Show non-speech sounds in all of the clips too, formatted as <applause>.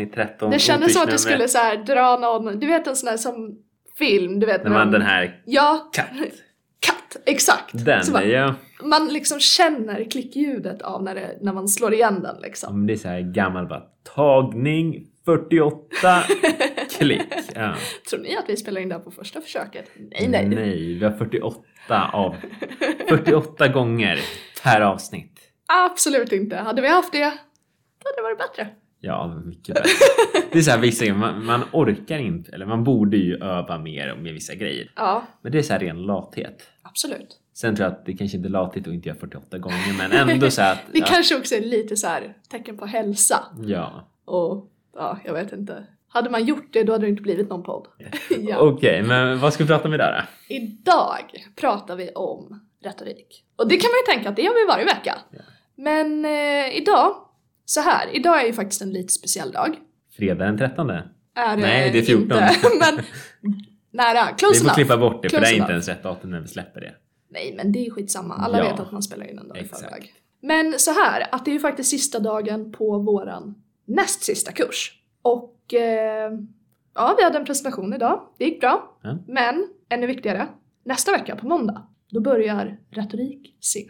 Avsnitt 13. Avsnitt 13. Det kändes som att du skulle så här dra någon, du vet en sån här som film, du vet När man de- den här Ja, katt. <laughs> katt, exakt. Den Så är ju... Man liksom känner klickljudet av när, det, när man slår igen den Ja, liksom. det är så här gammal bara. Tagning 48 <laughs> klick. Ja. Tror ni att vi spelar in det här på första försöket? Nej, nej. Nej, vi har 48 av 48 gånger per avsnitt. Absolut inte. Hade vi haft det, då hade det varit bättre. Ja, mycket bättre. Det är så här vissa grejer, man, man orkar inte, eller man borde ju öva mer med vissa grejer. Ja, Men det är så här ren lathet. absolut. Sen tror jag att det kanske inte är lathet att inte göra 48 gånger, men ändå så att... <laughs> Det ja, kanske också är lite så här tecken på hälsa. ja. Och ja, jag vet inte. Hade man gjort det då hade det inte blivit någon podd. <laughs> ja. Okej, men vad ska vi prata om idag då? Idag pratar vi om retorik. Och det kan man ju tänka att det gör vi varje vecka. Ja. Men eh, idag, så här, idag är ju faktiskt en lite speciell dag. Fredag den 13? Är Nej, det är 14. Inte, <laughs> men nära. Vi Close får enough. klippa bort det, för det är inte ens rätt datum när vi släpper det. Nej, men det är skitsamma. Alla Ja. vet att man spelar in en dag i förväg. Men så här, att det är ju faktiskt sista dagen på våran näst sista kurs. Och eh, ja, vi hade en presentation idag. Det gick bra. Ja. Men ännu viktigare, nästa vecka på måndag, då börjar retorik C.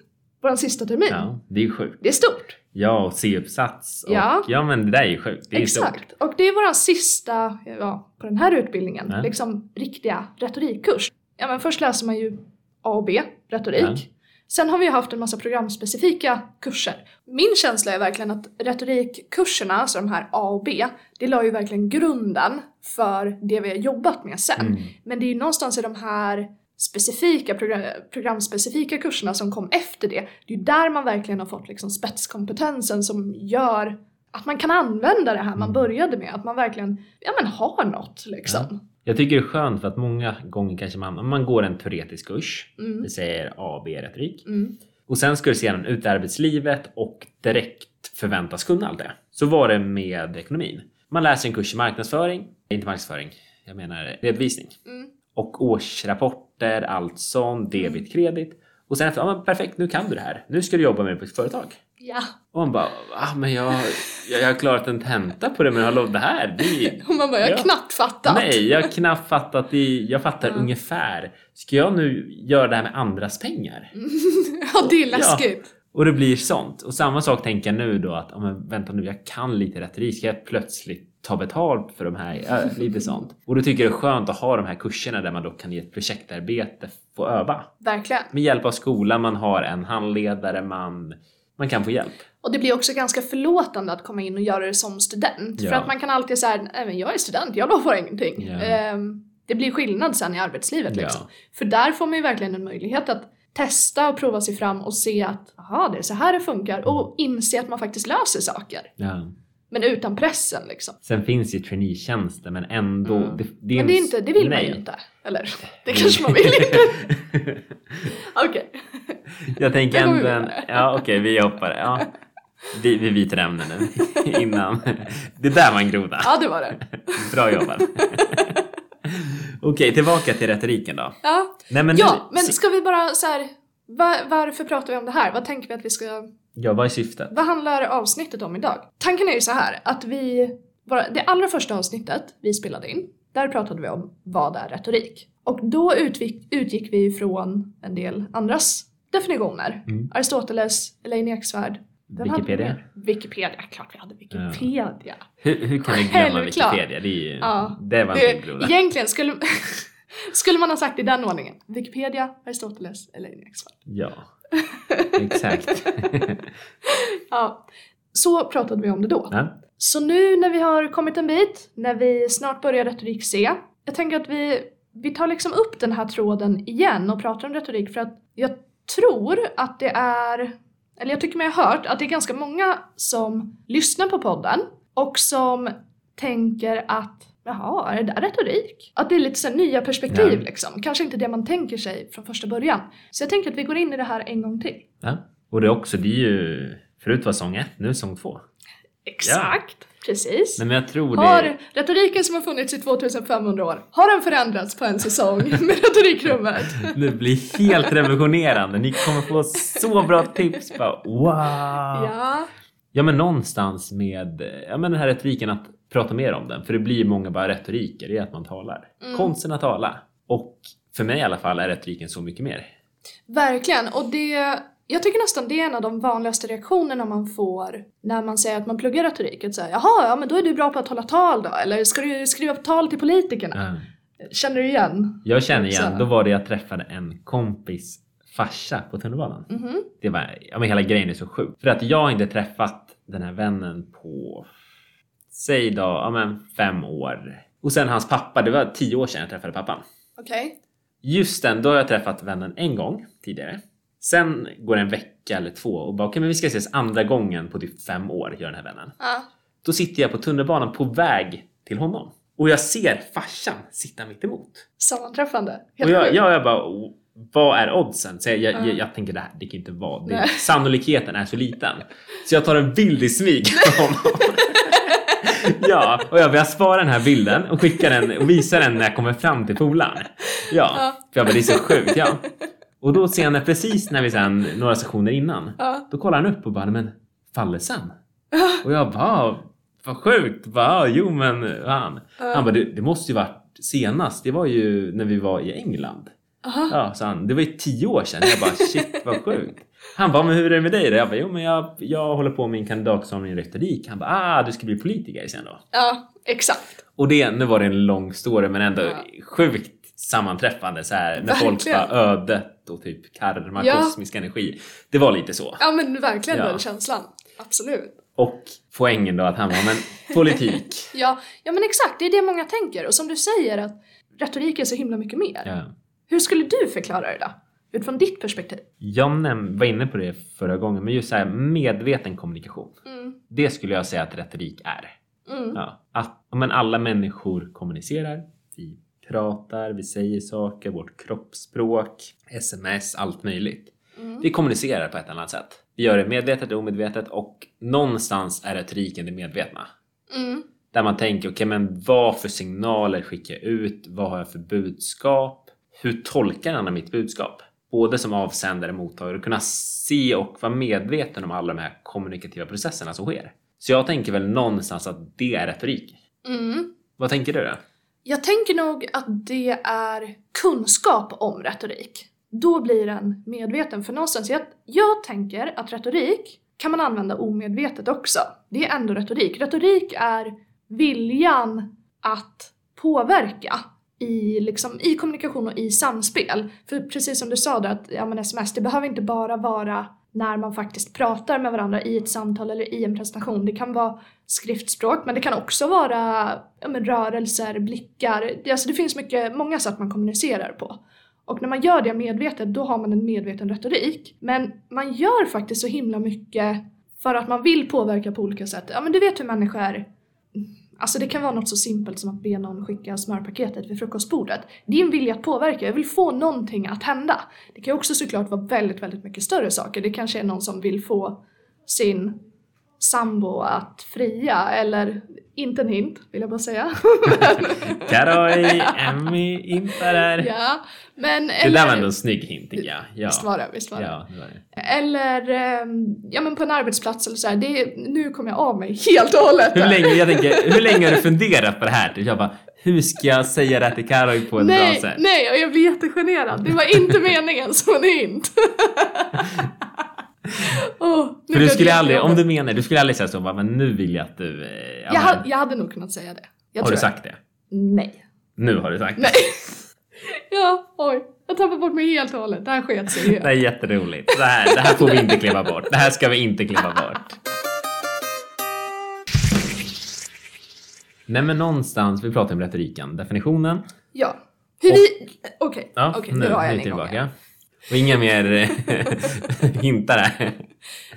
Våran sista termin. Ja, det är ju sjukt. Det är stort. Ja, och C-uppsats. Och, Ja. ja. men det där är ju sjukt. Det är stort. Exakt. Och det är våran sista, ja, på den här utbildningen, Ja. liksom riktiga retoриkkurs. Ja men först läser man ju A och B, retorik. Ja. Sen har vi haft en massa programspecifika kurser. Min känsla är verkligen att retorikkurserna, alltså de här A och B, det la ju verkligen grunden för det vi har jobbat med sen. Mm. Men det är ju någonstans i de här specifika program, programspecifika kurserna som kom efter det, det är ju där man verkligen har fått liksom spetskompetensen som gör att man kan använda det här man Mm. började med, att man verkligen ja, men har något liksom. Jag tycker det är skönt för att många gånger kanske man, man går en teoretisk kurs, Mm. vi säger A, B retorik, Mm. och sen ska du sedan ut i arbetslivet och direkt förväntas kunna allt det. Så var det med ekonomin. Man läser en kurs i marknadsföring, inte marknadsföring, jag menar redovisning. Mm. Och årsrapporter, allt sånt, debit, kredit. Och sen efter, ja men perfekt, nu kan du det här. Nu ska du jobba med det på ett företag. Ja, Och man bara, ah, men jag, jag, jag har klarat en tenta på det, men hallå det här, det är, <laughs> och man bara, jag har Ja. knappt fattat. Nej, jag har knappt fattat i, jag fattar Ja. ungefär. Ska jag nu göra det här med andras pengar? <laughs> ja, det är läskigt. Och det blir sånt. Och samma sak tänker jag nu då att, oh, men vänta nu, jag kan lite retorik, ska jag plötsligt ta betalt för de här? Ja, lite sånt. Och då tycker jag det är skönt att ha de här kurserna där man då kan i ett projektarbete få öva. Verkligen. Med hjälp av skolan, man har en handledare, man, man kan få hjälp. Och det blir också ganska förlåtande att komma in och göra det som student. Ja. För att man kan alltid säga, nej men jag är student, jag lovar ingenting. Ja. Ehm, det blir skillnad sen i arbetslivet Ja. liksom. För där får man ju verkligen en möjlighet att testa och prova sig fram och se att aha, det är så här det funkar och inse att man faktiskt löser saker. Ja. Men utan pressen liksom. Sen finns ju traineetjänster men ändå... Mm. Det, det Men en det, är inte, det vill man nej. ju inte. Eller <laughs> det kanske man vill inte. <laughs> Okej. Jag tänker ändå... En, ja okej, vi hoppar. Ja. Vi, vi byter ämne nu. <laughs> Innan. Det där var en groda. Ja, det var det. Bra jobbat. <laughs> okej, tillbaka till retoriken då. Ja, Nej, men ja nu, men ska vi bara så här. va- varför pratar vi om det här? Vad tänker vi att vi ska Ja, vad är syftet? Vad handlar avsnittet om idag? Tanken är ju så här att vi, det allra första avsnittet vi spelade in, där pratade vi om vad är retorik? Och då utgick, utgick vi ifrån en del andras definitioner. Mm. Aristoteles, Elaine Eksvärd. Vi Wikipedia? Wikipedia, klart vi hade Wikipedia. Hur, hur kan vi glömma. Wikipedia? Det, är ju, Ja. det var en Det, egentligen skulle, <laughs> skulle man ha sagt i den ordningen. Wikipedia, Aristoteles, Elaine Eksvärd. Ja, exakt. <laughs> Ja, så pratade vi om det då. ja. Så nu när vi har kommit en bit, när vi snart börjar retorik C, jag tänker att vi, vi tar liksom upp den här tråden igen och pratar om retorik för att jag tror att det är, eller jag tycker mig ha hört att det är ganska många som lyssnar på podden och som tänker att Jaha, är det där retorik? Att det är lite så nya perspektiv Ja. liksom. Kanske inte det man tänker sig från första början. Så jag tänker att vi går in i det här en gång till. ja. Och det är också, det är ju... Förut var sång ett, nu är sång två. Exakt, precis. Nej, men jag tror det... Har retoriken som har funnits i 2500 år, har den förändrats på en säsong <laughs> med retorikrummet? Det blir helt revolutionerande. Ni kommer få så bra tips. Bara, wow! Ja, Ja men någonstans med ja, men den här retoriken att prata mer om den. För det blir många bara retoriker, det är att man talar. Mm. Konsten att tala. Och för mig i alla fall är retoriken så mycket mer. Verkligen, och det jag tycker nästan det är en av de vanligaste reaktionerna man får när man säger att man pluggar retorik. Att säga, Jaha, ja men då är du bra på att hålla tal då? Eller ska du skriva tal till politikerna? Mm. Känner du igen? Jag känner igen, Så. då var det jag träffade en kompis farsa på tunnelbanan. Mhm. Det var, ja men hela grejen är så sjuk. För att jag har inte träffat den här vännen på, säg då, ja men fem år. Och sen hans pappa, det var tio år sedan jag träffade pappan. Okej. Just den, då har jag träffat vännen en gång tidigare. Sen går det en vecka eller två och bara okej men vi ska ses andra gången på typ fem år, gör den här vännen. Ja. Då sitter jag på tunnelbanan på väg till honom. Och jag ser farsan sitta mitt emot. Sammanträffande. Och jag, sjukt. jag, jag bara, "Oh, vad är oddsen? Så jag, jag, Ja. jag, jag tänker det här, det kan inte vara. Det, sannolikheten är så liten. Så jag tar en bild i smyg på <laughs> honom. ja, och jag börjar spara den här bilden och skicka den och visa den när jag kommer fram till polaren. Ja, Ja. för jag bara, det är så sjukt. Ja. Och då senare, precis när vi sen, några sessioner innan, Ja. då kollar han upp och bara, men Fallesen? Och jag bara, vad sjukt. Bara, jo men han. Han bara, det, det måste ju varit senast. Det var ju när vi var i England. Aha. Ja, så han, det var ju tio år sedan. Jag bara shit vad sjukt. Han bara, men hur är det med dig då? Jag bara, jo men jag, jag håller på med min kandidatexamen i retorik. Han bara, ah du ska bli politiker sen då. ja, exakt. Och det, nu var det en lång story men ändå Ja. sjukt sammanträffande så här när folk Verkligen. bara ödet och typ karma, Ja. kosmisk energi. Det var lite så. Ja men verkligen Ja. den känslan. Absolut. Och poängen då att han var, men politik. <laughs> Ja, ja men exakt, det är det många tänker. Och som du säger att retorik är så himla mycket mer. Ja. Hur skulle du förklara det då? Utifrån ditt perspektiv? Jag näm- var inne på det förra gången, men just så här medveten kommunikation. Mm. Det skulle jag säga att retorik är. Mm. Ja. Att men alla människor kommunicerar. Vi pratar, vi säger saker, vårt kroppsspråk, sms, allt möjligt. Mm. Vi kommunicerar på ett annat sätt. Vi gör det medvetet och omedvetet och någonstans är retoriken det medvetna. Mm. Där man tänker, okej men vad för signaler skickar jag ut? Vad har jag för budskap? Hur tolkar Anna mitt budskap? Både som avsändare och mottagare och kunna se och vara medveten om alla de här kommunikativa processerna som sker. Så jag tänker väl någonstans att det är retorik. Mm. Vad tänker du då? Jag tänker nog att det är kunskap om retorik. Då blir den medveten. För någonstans, jag, jag tänker att retorik kan man använda omedvetet också. Det är ändå retorik. Retorik är viljan att påverka i, liksom, i kommunikation och i samspel. För precis som du sa där att ja, men sms, det behöver inte bara vara när man faktiskt pratar med varandra i ett samtal eller i en presentation. Det kan vara skriftspråk men det kan också vara ja, men rörelser, blickar. Det, alltså det finns mycket, många sätt man kommunicerar på. Och när man gör det medvetet då har man en medveten retorik. Men man gör faktiskt så himla mycket för att man vill påverka på olika sätt. Ja men du vet hur människor är. Alltså det kan vara något så simpelt som att be någon skicka smörpaketet vid frukostbordet. Det är en vilja att påverka, jag vill få någonting att hända. Det kan också såklart vara väldigt, väldigt mycket större saker. Det kanske är någon som vill få sin sambo att fria, eller inte en hint vill jag bara säga. <laughs> Karoj, Emmy, inte där. ja, men Det eller, där var ändå en snygg hint tycker jag. Ja. Visst var det, visst var det. Ja, det var det. Eller ehm, ja, men på en arbetsplats eller så här, det nu kommer jag av mig helt och hållet. Hur länge, jag tänker, hur <laughs> länge har du funderat på det här? Jag bara, hur ska jag säga det till Karoj på ett bra sätt? nej, och jag blir jättegenerad. Det var inte meningen som en hint. <laughs> oh, För du det skulle aldrig, om du menar, du skulle aldrig säga så, bara, men nu vill jag att du... eh, ja, jag, men, hade, jag hade nog kunnat säga det. Jag har du jag. sagt det? Nej. Nu har du sagt det. Nej. <laughs> ja, oj. Jag tappar bort mig helt och hållet. Det här sket sig Det är jätteroligt. Det här, det här får vi inte klippa bort. Det här ska vi inte klippa bort. Nej men någonstans, vi pratar om retoriken. Definitionen. Ja. Hur vi... Okej, Ja, okej, nu, nu har jag nu en tillbaka. Och inga mer eh, <laughs> hintar här.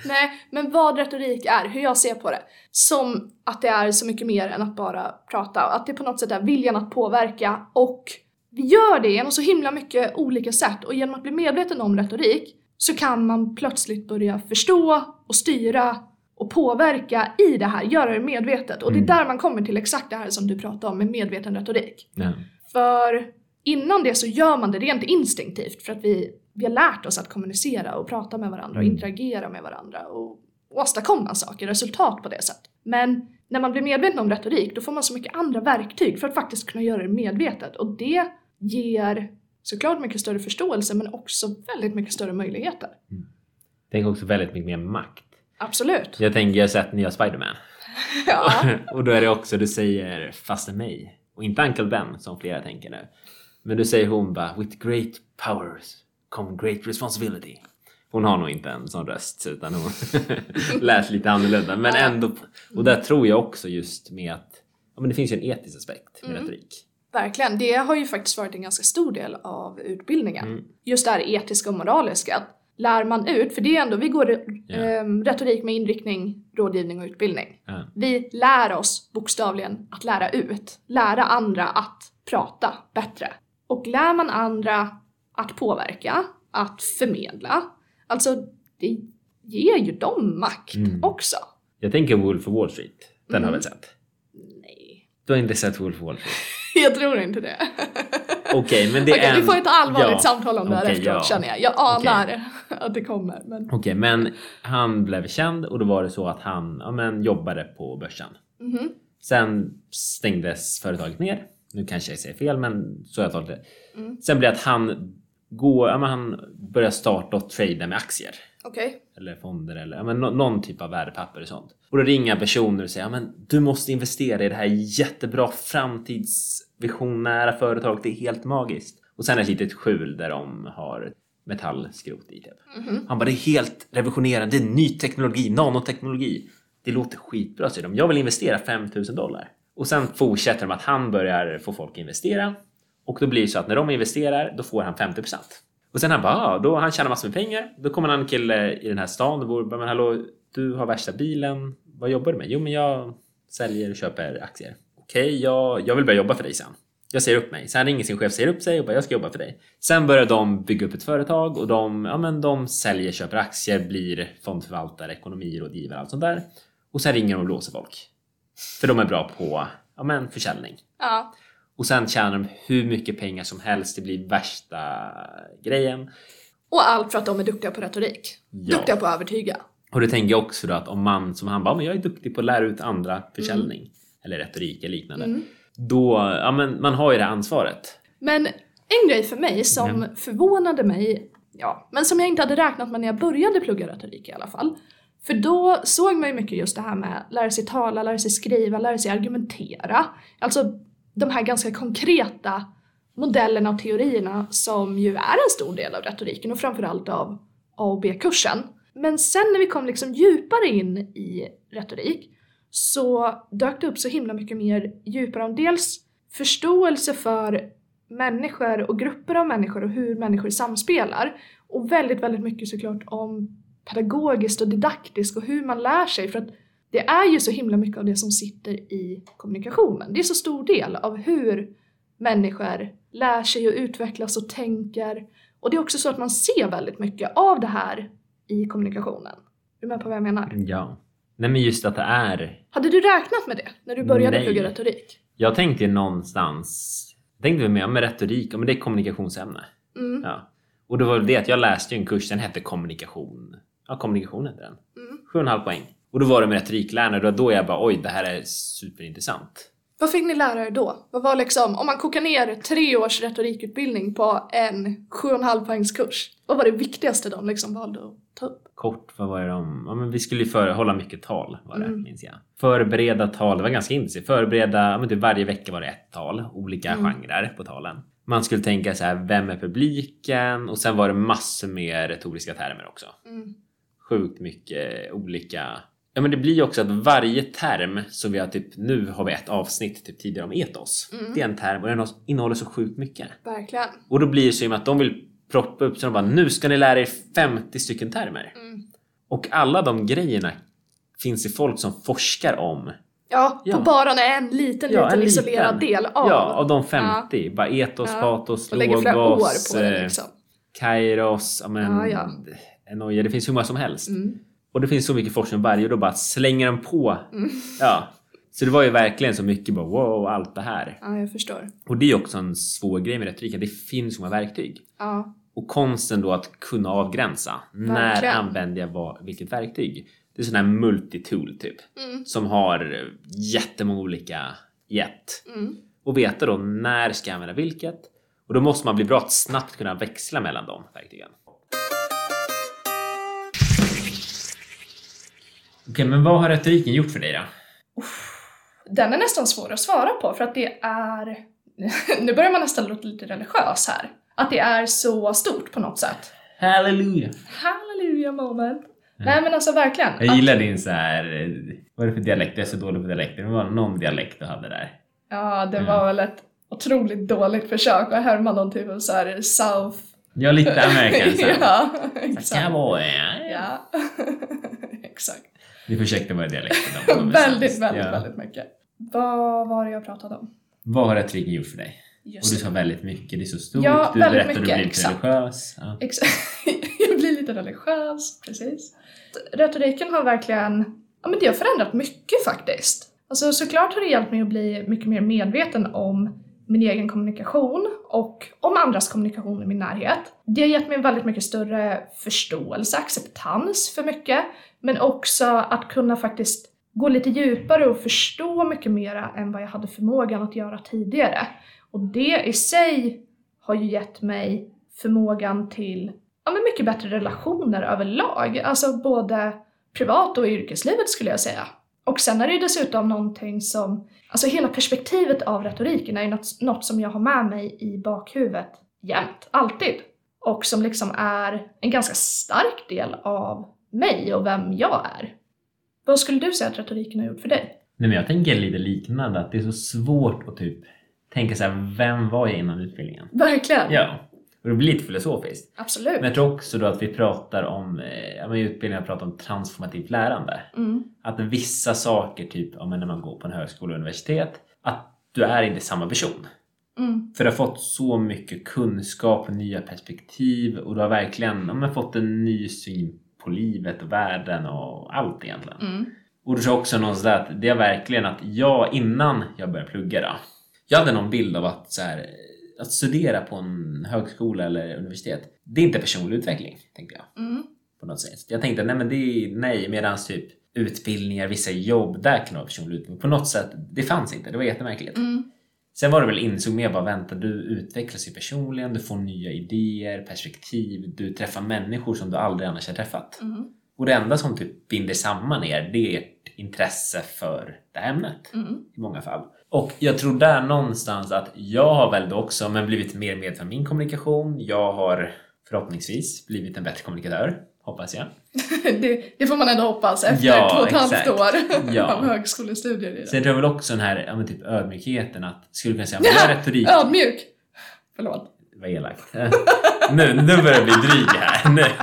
Nej, men vad retorik är, hur jag ser på det. Som att det är så mycket mer än att bara prata. Att det på något sätt är viljan att påverka och vi gör det genom så himla mycket olika sätt och genom att bli medveten om retorik så kan man plötsligt börja förstå och styra och påverka i det här, göra det medvetet. Och det är Mm. där man kommer till exakt det här som du pratade om med medveten retorik. Ja. För innan det så gör man det rent instinktivt för att vi, vi har lärt oss att kommunicera och prata med varandra och Mm. interagera med varandra och, åstadkomma saker, resultat på det sättet. Men när man blir medveten om retorik då får man så mycket andra verktyg för att faktiskt kunna göra det medvetet och det ger såklart mycket större förståelse men också väldigt mycket större möjligheter. Tänk också väldigt mycket mer makt. Absolut. Jag tänker, jag har sett nya Spiderman. <laughs> Ja. <laughs> och då är det också, du säger faster mig. Och inte Uncle Ben som flera tänker nu. Men du säger hon bara, with great powers come great responsibility. Hon har nog inte en sån röst utan hon <laughs> lät lite annorlunda. Men ändå, och där tror jag också just med att ja, men det finns ju en etisk aspekt med Mm. retorik. Verkligen, det har ju faktiskt varit en ganska stor del av utbildningen. Mm. Just det här etiska och moraliska. Lär man ut, för det är ändå, vi går Ja. ehm, retorik med inriktning, rådgivning och utbildning. Ja. Vi lär oss bokstavligen att lära ut, lära andra att prata bättre. Och lär man andra att påverka, att förmedla, alltså det ger ju dem makt Mm. också. Jag tänker Wolf of Wall Street. Den har Mm. du väl sett? Nej, Du har inte sett Wolf of Wall Street? <laughs> jag tror inte det. <laughs> Okej, men det är Okej, en... vi får ett allvarligt Ja. samtal om det här Okej, efteråt ja. känner jag. Jag anar <laughs> att det kommer. Men... Okej, men han blev känd och då var det så att han ja, men, jobbade på börsen. Mhm. Sen stängdes företaget ner. Nu kanske jag säger fel, men så har jag tolkat det. Mm. Sen blev det att han, går, ja, men han började starta och trada med aktier. Okej. Eller fonder eller ja, men nå- någon typ av värdepapper och sånt. Och då ringer personer och säger ja, men du måste investera i det här jättebra framtidsvisionära företaget. Det är helt magiskt. Och sen ett litet skjul där de har metallskrot i typ. Mhm. Han bara det är helt revolutionerande. Det är ny teknologi, nanoteknologi. Det låter skitbra säger de. Jag vill investera 5000 dollar. Och sen fortsätter de att han börjar få folk att investera. Och då blir det så att när de investerar då får han 50%. Och sen han bara, ah, då han tjänar massor med pengar. Då kommer han en kille eh, i den här stan och bor, bara, men hallå, du har värsta bilen. Vad jobbar du med? Jo, men jag säljer och köper aktier. Okej, jag, jag vill börja jobba för dig sen. Jag säger upp mig. Sen ringer sin chef, säger upp sig och bara jag ska jobba för dig. Sen börjar de bygga upp ett företag och de, ja, men de säljer, köper aktier, blir fondförvaltare, ekonomirådgivare, allt sånt där. Och sen ringer de och blåser folk. För de är bra på ja, men försäljning. Ja. Och sen tjänar de hur mycket pengar som helst. Det blir värsta grejen. Och allt för att de är duktiga på retorik. Ja. Duktiga på att övertyga. Och det tänker jag också då att om man som han bara, men jag är duktig på att lära ut andra försäljning eller retorik eller liknande. Mm. Då, ja men man har ju det ansvaret. Men en grej för mig som Mm. förvånade mig, ja, men som jag inte hade räknat med när jag började plugga retorik i alla fall. För då såg man ju mycket just det här med lära sig tala, lära sig skriva, lära sig argumentera. Alltså de här ganska konkreta modellerna och teorierna som ju är en stor del av retoriken och framförallt av A och B-kursen. Men sen när vi kom liksom djupare in i retorik så dök det upp så himla mycket mer djupare om dels förståelse för människor och grupper av människor och hur människor samspelar. Och väldigt, väldigt mycket såklart om pedagogiskt och didaktiskt och hur man lär sig för att det är ju så himla mycket av det som sitter i kommunikationen. Det är så stor del av hur människor lär sig och utvecklas och tänker. Och det är också så att man ser väldigt mycket av det här i kommunikationen. Är du med på vad jag menar? Ja. Nej men just att det är. Hade du räknat med det när du började Nej. plugga retorik? Jag tänkte någonstans. Jag tänkte mer med retorik, men det är kommunikationsämne. Mm. Ja. Och det var det att jag läste en kurs, den hette kommunikation. Ja, kommunikation hette den. Mm. Sju och en halv poäng. Och då var det med retoriklärare och då jag bara oj, det här är superintressant. Vad fick ni lära er då? Vad var liksom, om man kokar ner tre års retorikutbildning på en sju och en halv poängs kurs, vad var det viktigaste de liksom valde att ta upp? Kort, vad var det de? Ja, men vi skulle ju för, hålla mycket tal var det, Mm. minns jag. Förbereda tal, det var ganska intensivt. Förbereda, ja, men typ varje vecka var det ett tal, olika Mm. genrer på talen. Man skulle tänka så här, vem är publiken? Och sen var det massor med retoriska termer också. Mm. Sjukt mycket olika. Ja men det blir ju också att varje term som vi har typ, nu har vi ett avsnitt typ tidigare om etos. Mm. Det är en term och den innehåller så sjukt mycket. Verkligen. Och då blir det så att de vill proppa upp så de bara nu ska ni lära er 50 stycken termer. Mm. Och alla de grejerna finns i folk som forskar om. Ja, Ja. på bara en liten, Ja, liten en isolerad liten. del av. Ja, av de 50. Bara etos, Ja. patos, och lägger flera år på det eh, liksom. kairos, ja, men, Ja, ja. Enoja, det finns hur många som helst. Mm. Och det finns så mycket forskning om varje och då bara slänger de på. Mm. Ja. Så det var ju verkligen så mycket bara wow, allt det här. Ja, jag förstår. Och det är också en svår grej med retoriken. Det finns så många verktyg. Ja. Och konsten då att kunna avgränsa. När Verkligen. använder jag vad, vilket verktyg? Det är sån här multitool typ. Mm. Som har jättemånga olika i ett. Mm. Och veta då när ska jag använda vilket. Och då måste man bli bra att snabbt kunna växla mellan de verktygen. Okej, men vad har retoriken gjort för dig då? Den är nästan svår att svara på för att det är... <laughs> nu börjar man nästan låta lite religiös här. Att det är så stort på något sätt. Halleluja! Halleluja moment. Nej men alltså verkligen. Jag gillar din så här. eh, Vad är det för dialekt? Jag är så dålig på dialekter. Det var någon dialekt du hade där. Ja, det Mm. var väl ett otroligt dåligt försök att härma någon typ av så här South... Ja, lite American <laughs> ja, exakt. Cowboy. Ja, <laughs> exakt. Vi försökte vara dialekter. de- <laughs> de är väldigt, väldigt, Ja. väldigt mycket. Vad var det jag pratade om? Vad har retoriken gjort för dig? Och Just du det. sa väldigt mycket, det är så stort. Ja, du väldigt berättade mycket, du blir lite exakt. religiös. Ja. Exakt. <laughs> jag blir lite religiös, precis. Retoriken har verkligen, ja men det har förändrat mycket faktiskt. Alltså såklart har det hjälpt mig att bli mycket mer medveten om min egen kommunikation och om andras kommunikation i min närhet. Det har gett mig väldigt mycket större förståelse, acceptans för mycket, men också att kunna faktiskt gå lite djupare och förstå mycket mera än vad jag hade förmågan att göra tidigare. Och det i sig har ju gett mig förmågan till ja, men mycket bättre relationer överlag. Alltså både privat och i yrkeslivet skulle jag säga. Och sen är det ju dessutom någonting som, alltså hela perspektivet av retoriken är ju något, något som jag har med mig i bakhuvudet jämt, alltid. Och som liksom är en ganska stark del av mig och vem jag är. Vad skulle du säga att retoriken har gjort för dig? Nej, men jag tänker lite liknande, att det är så svårt att typ tänka så här, vem var jag innan utbildningen? Verkligen! Ja, och det blir lite filosofiskt. Absolut. Men jag tror också då att vi pratar om, eh, ja men i utbildningen pratar om transformativt lärande. Mm. Att vissa saker, typ ja, men när man går på en högskola och universitet, att du är inte samma person. Mm. För du har fått så mycket kunskap och nya perspektiv och du har verkligen ja, men fått en ny syn på livet och världen och allt egentligen. Mm. Och du sa också någonstans att det är verkligen att jag innan jag började plugga då, jag hade någon bild av att så här, att studera på en högskola eller universitet, det är inte personlig utveckling, tänkte jag Mm. på något sätt. Jag tänkte nej men det är nej, medan typ utbildningar, vissa jobb, där kan du ha personlig utveckling. På något sätt, det fanns inte, det var jättemärkligt. Mm. Sen var det väl insåg mer bara vänta, du utvecklas ju personligen, du får nya idéer, perspektiv, du träffar människor som du aldrig annars har träffat. Mm. Och det enda som typ binder samman er, det är ert intresse för det här ämnet Mm. i många fall. Och jag tror där någonstans att jag har väl då också men blivit mer medveten om min kommunikation. Jag har förhoppningsvis blivit en bättre kommunikatör, hoppas jag. <laughs> det, det får man ändå hoppas efter Ja, två och ett halvt år <laughs> Ja. av högskolestudier. i det. Sen tror jag väl också den här ja, typ ödmjukheten att skulle kunna säga men jag är <laughs> retorik. Ödmjuk! Förlåt. Vad elakt. nu, nu börjar jag bli dryg här.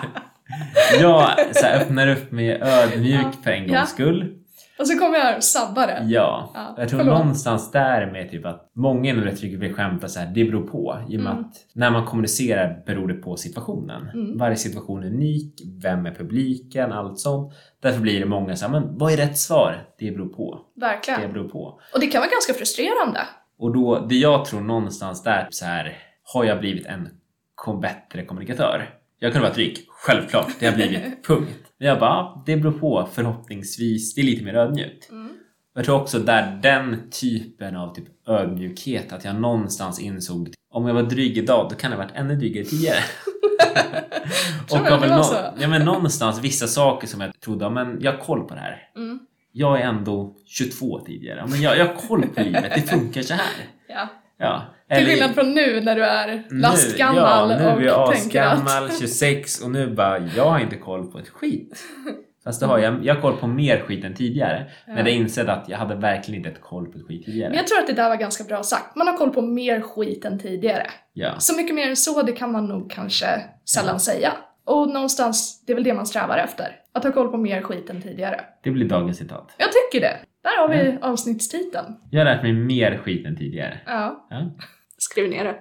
<laughs> Jag så här, öppnar upp mig ödmjuk Ja. för en gångs Ja. skull. Och så kommer jag här och sabbar det. Ja, Ja, jag tror förlåt. någonstans där med typ att många inom retorik vill skämta så här, det beror på. I och med Mm. att när man kommunicerar beror det på situationen. Mm. Varje situation är unik, vem är publiken, allt sånt. Därför blir det många så här, men vad är rätt svar? Det beror på. Det Verkligen. beror på. Och det kan vara ganska frustrerande. Och då, det jag tror någonstans där, så här, har jag blivit en bättre kommunikatör? Jag kunde vara dryg, självklart, det har blivit, <laughs> punkt. Men jag bara, ja, det beror på, förhoppningsvis, det är lite mer ödmjukt. Mm. Jag tror också där den typen av typ ödmjukhet, att jag någonstans insåg om jag var dryg idag, då kan jag ha varit ännu drygare tidigare. <laughs> Och det väl var nå- så? ja, men någonstans vissa saker som jag trodde, men jag har koll på det här. Mm. Jag är ändå 22 tidigare, men jag, jag har koll på livet, det funkar så här. Ja. Ja. Till skillnad från nu när du är nu- lastgammal ja, nu är jag att... asgammal, 26 och nu bara, jag har inte koll på ett skit. Fast det har jag, jag har koll på mer skit än tidigare. Men Ja. jag insåg att jag hade verkligen inte ett koll på ett skit tidigare. Men jag tror att det där var ganska bra sagt. Man har koll på mer skit än tidigare. Ja. Så mycket mer än så, det kan man nog kanske sällan säga. Och någonstans, det är väl det man strävar efter. Att ha koll på mer skit än tidigare. Det blir dagens citat. Jag tycker det. Där har vi avsnittstiteln. Jag har lärt mig mer skit än tidigare. Ja. Ja. Skriv ner det.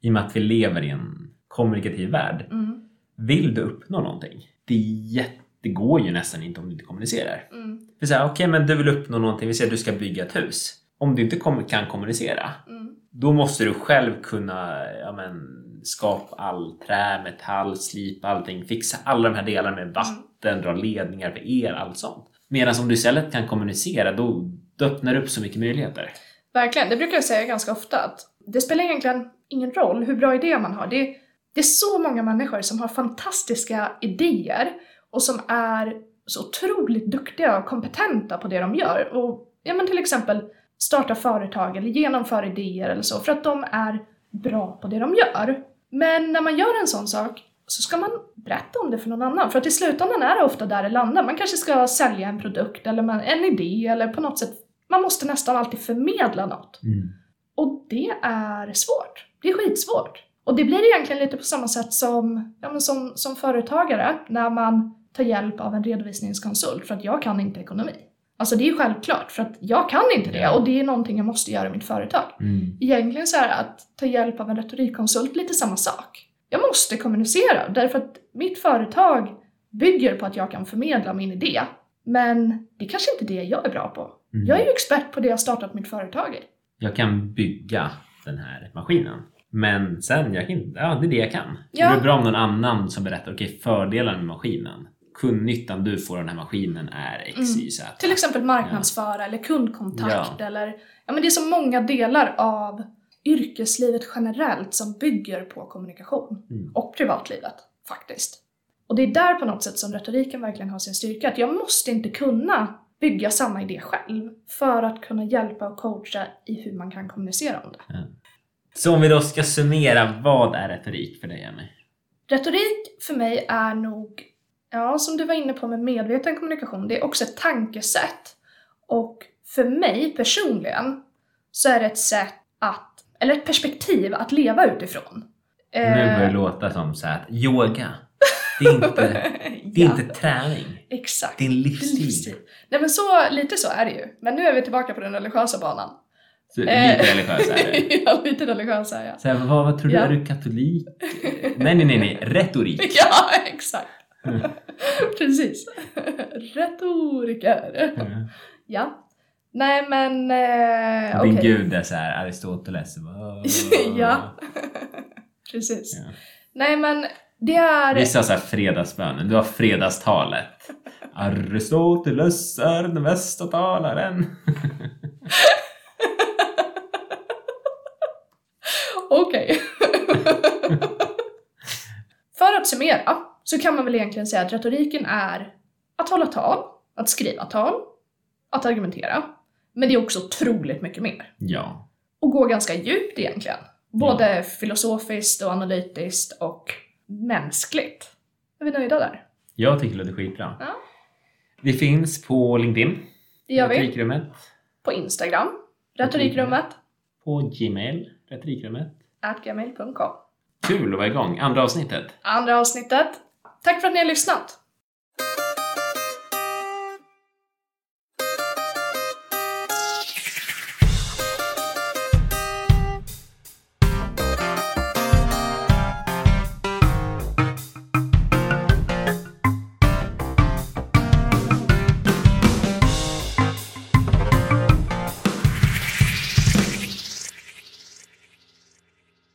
I och med att vi lever i en kommunikativ värld. Mm. Vill du uppnå någonting? Det, jätte, det går ju nästan inte om du inte kommunicerar. Mm. För okej men du vill uppnå någonting, vi säger att du ska bygga ett hus. Om du inte kan kommunicera, Mm. då måste du själv kunna ja, men, skapa all trä, metall, slipa allting, fixa alla de här delarna med vatten, dra ledningar för el, allt sånt. Medan om du istället kan kommunicera, då, då öppnar det upp så mycket möjligheter. Verkligen, det brukar jag säga ganska ofta att det spelar egentligen ingen roll hur bra idé man har. Det är, det är så många människor som har fantastiska idéer och som är så otroligt duktiga och kompetenta på det de gör. Och ja, men till exempel starta företag eller genomföra idéer eller så för att de är bra på det de gör. Men när man gör en sån sak så ska man berätta om det för någon annan. För att i slutändan är det ofta där det landar. Man kanske ska sälja en produkt eller en idé eller på något sätt. Man måste nästan alltid förmedla något. Och det är svårt. Det är skitsvårt. Och det blir egentligen lite på samma sätt som, ja, som, som företagare när man tar hjälp av en redovisningskonsult för att jag kan inte ekonomi. Alltså det är självklart för att jag kan inte det och det är någonting jag måste göra i mitt företag. Mm. Egentligen så är det att ta hjälp av en retorikkonsult lite samma sak. Jag måste kommunicera därför att mitt företag bygger på att jag kan förmedla min idé. Men det är kanske inte det jag är bra på. Mm. Jag är ju expert på det jag startat mitt företag i. Jag kan bygga den här maskinen. Men sen, jag kan, inte- ja, det är det jag kan. Ja. Det är bra om någon annan som berättar, okej, fördelarna med maskinen. Kundnyttan du får av den här maskinen är X, Mm. Y, Z. Till exempel marknadsföra eller kundkontakt Ja. eller... Ja men det är så många delar av yrkeslivet generellt som bygger på kommunikation. Mm. Och privatlivet, faktiskt. Och det är där på något sätt som retoriken verkligen har sin styrka. Att jag måste inte kunna bygga samma idé själv för att kunna hjälpa och coacha i hur man kan kommunicera om det. Så om vi då ska summera, vad är retorik för dig, Jenny? Retorik för mig är nog, ja som du var inne på med medveten kommunikation, det är också ett tankesätt. Och för mig personligen så är det ett sätt att, eller ett perspektiv att leva utifrån. Nu börjar det Eh, låta som så att yoga, det är inte, <laughs> det är ja, inte träning. exakt. Det är en livsstil. livsstil. Nej men så, lite så är det ju. Men nu är vi tillbaka på den religiösa banan. Så, Eh. lite religiös är det. <laughs> ja, lite religiös är jag. Så här, vad, vad tror du? Ja. Är du katolik? Nej, nej, nej, nej. Retorik. <laughs> Ja, exakt. Precis. Retoriker. Ja. Nej men, eh, Din okej. gud är så här Aristoteles. <laughs> Ja. <laughs> Precis. Ja. Nej men, det är... Vissa har så här fredagsbönen. Du har fredagstalet. Aristoteles är den bästa talaren. <laughs> Okej. För att summera så kan man väl egentligen säga att retoriken är att hålla tal, att skriva tal, att argumentera. Men det är också otroligt mycket mer. Ja. Och gå ganska djupt egentligen. Både filosofiskt och analytiskt och mänskligt. Är vi nöjda där? Jag tycker det låter skitbra. Ja. Vi finns på LinkedIn. Det gör vi. Retorikrummet. På Instagram, retorikrummet, På Gmail. Retorikrummet. gmail.com. Kul att vara igång. Andra avsnittet. Andra avsnittet. Tack för att ni har lyssnat!